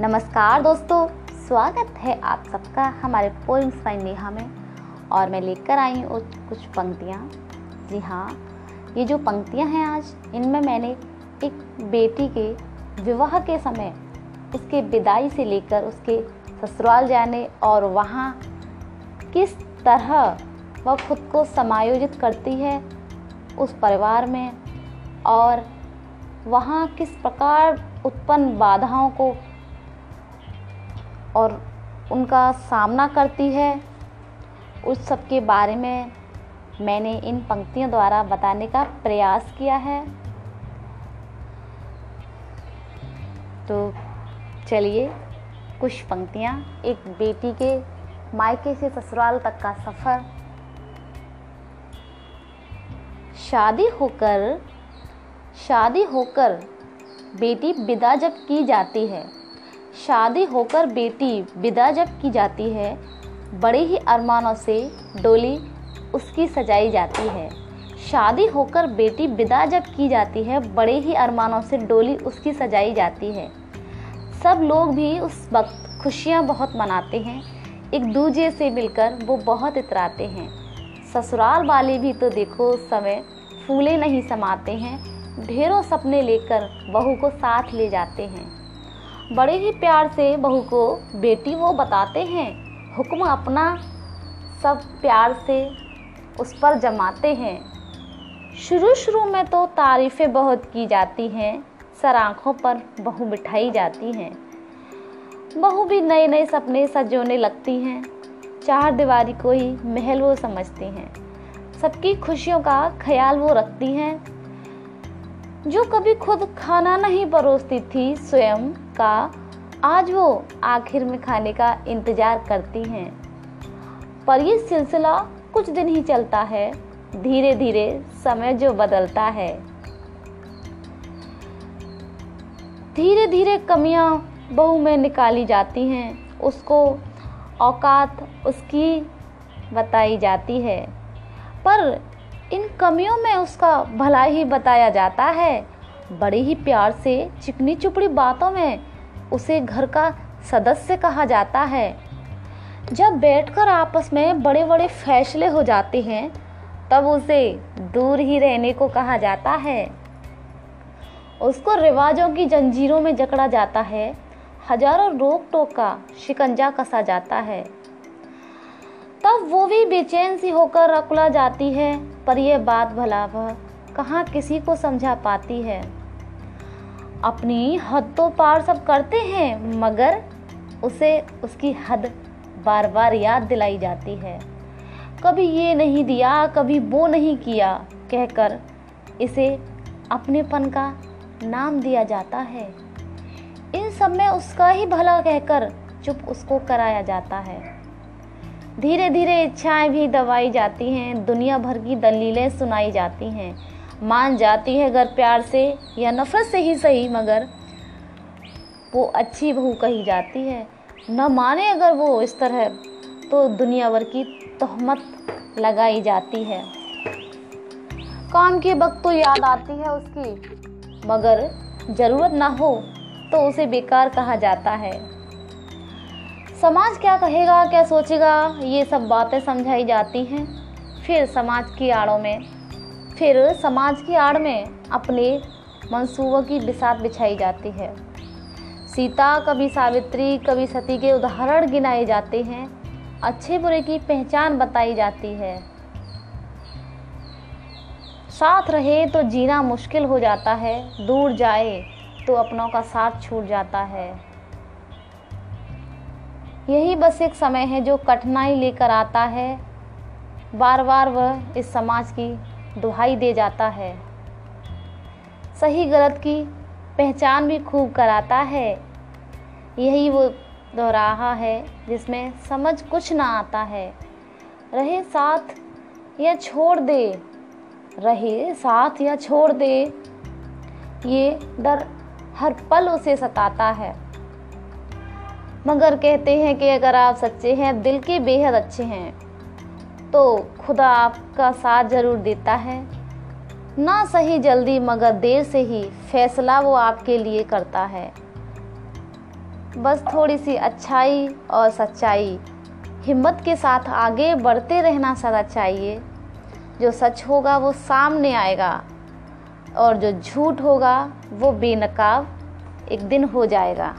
नमस्कार दोस्तों, स्वागत है आप सबका हमारे पोइम्स बाई नेहा में। और मैं लेकर आई हूँ कुछ पंक्तियाँ। जी हाँ ये जो पंक्तियाँ हैं आज, इनमें मैंने एक बेटी के विवाह के समय उसके विदाई से लेकर उसके ससुराल जाने और वहाँ किस तरह वह खुद को समायोजित करती है उस परिवार में और वहाँ किस प्रकार उत्पन्न बाधाओं को और उनका सामना करती है, उस सब के बारे में मैंने इन पंक्तियों द्वारा बताने का प्रयास किया है। तो चलिए, कुछ पंक्तियाँ, एक बेटी के मायके से ससुराल तक का सफ़र। शादी होकर शादी होकर बेटी विदा जब की जाती है शादी होकर बेटी विदा जब की जाती है, बड़े ही अरमानों से डोली उसकी सजाई जाती है। शादी होकर बेटी विदा जब की जाती है, बड़े ही अरमानों से डोली उसकी सजाई जाती है। सब लोग भी उस वक्त खुशियाँ बहुत मनाते हैं। एक दूजे से मिलकर वो बहुत इतराते हैं। ससुराल वाले भी तो देखो उस समय फूले नहीं समाते हैं। ढेरों सपने लेकर बहू को साथ ले जाते हैं। बड़े ही प्यार से बहू को बेटी वो बताते हैं। हुक्म अपना सब प्यार से उस पर जमाते हैं। शुरू शुरू में तो तारीफ़ें बहुत की जाती हैं, सर आँखों पर बहू बिठाई जाती हैं। बहू भी नए नए सपने सजोने लगती हैं, चार दीवारी को ही महल वो समझती हैं। सबकी खुशियों का ख्याल वो रखती हैं। जो कभी खुद खाना नहीं परोसती थी, स्वयं का आज वो आखिर में खाने का इंतज़ार करती हैं। पर ये सिलसिला कुछ दिन ही चलता है। धीरे धीरे समय जो बदलता है। धीरे धीरे कमियाँ बहू में निकाली जाती हैं। उसको औकात उसकी बताई जाती है। पर इन कमियों में उसका भला ही बताया जाता है। बड़े ही प्यार से चिकनी चुपड़ी बातों में उसे घर का सदस्य कहा जाता है। जब बैठकर आपस में बड़े बड़े फैसले हो जाते हैं, तब उसे दूर ही रहने को कहा जाता है। उसको रिवाजों की जंजीरों में जकड़ा जाता है। हज़ारों रोक टोक का शिकंजा कसा जाता है। तब वो भी बेचैन सी होकर अकुला जाती है, पर यह बात भला वह कहाँ किसी को समझा पाती है। अपनी हद तो पार सब करते हैं, मगर उसे उसकी हद बार बार याद दिलाई जाती है। कभी ये नहीं दिया, कभी वो नहीं किया, कहकर इसे अपनेपन का नाम दिया जाता है। इन सब में उसका ही भला कहकर चुप उसको कराया जाता है। धीरे धीरे इच्छाएँ भी दबाई जाती हैं, दुनिया भर की दलीलें सुनाई जाती हैं। मान जाती है अगर प्यार से या नफरत से ही सही, मगर वो अच्छी बहू कही जाती है। न माने अगर वो इस तरह तो दुनिया भर की तहमत लगाई जाती है। काम के वक्त तो याद आती है उसकी, मगर ज़रूरत ना हो तो उसे बेकार कहा जाता है। समाज क्या कहेगा, क्या सोचेगा, ये सब बातें समझाई जाती हैं। फिर समाज की आड़ों में फिर समाज की आड़ में अपने मंसूबों की बिसात बिछाई जाती है। सीता कभी सावित्री कभी सती के उदाहरण गिनाए जाते हैं। अच्छे बुरे की पहचान बताई जाती है। साथ रहे तो जीना मुश्किल हो जाता है। दूर जाए तो अपनों का साथ छूट जाता है। यही बस एक समय है जो कठिनाई लेकर आता है। बार बार वह इस समाज की दुहाई दे जाता है। सही गलत की पहचान भी खूब कराता है। यही वो दोहराहा है जिसमें समझ कुछ ना आता है। रहे साथ या छोड़ दे। रहे साथ या छोड़ दे। ये डर हर पल उसे सताता है। मगर कहते हैं कि अगर आप सच्चे हैं, दिल के बेहद अच्छे हैं। तो खुदा आपका साथ ज़रूर देता है। ना सही जल्दी, मगर देर से ही फैसला वो आपके लिए करता है। बस थोड़ी सी अच्छाई और सच्चाई। हिम्मत के साथ आगे बढ़ते रहना सदा चाहिए। जो सच होगा वो सामने आएगा, और जो झूठ होगा वो बेनकाब एक दिन हो जाएगा।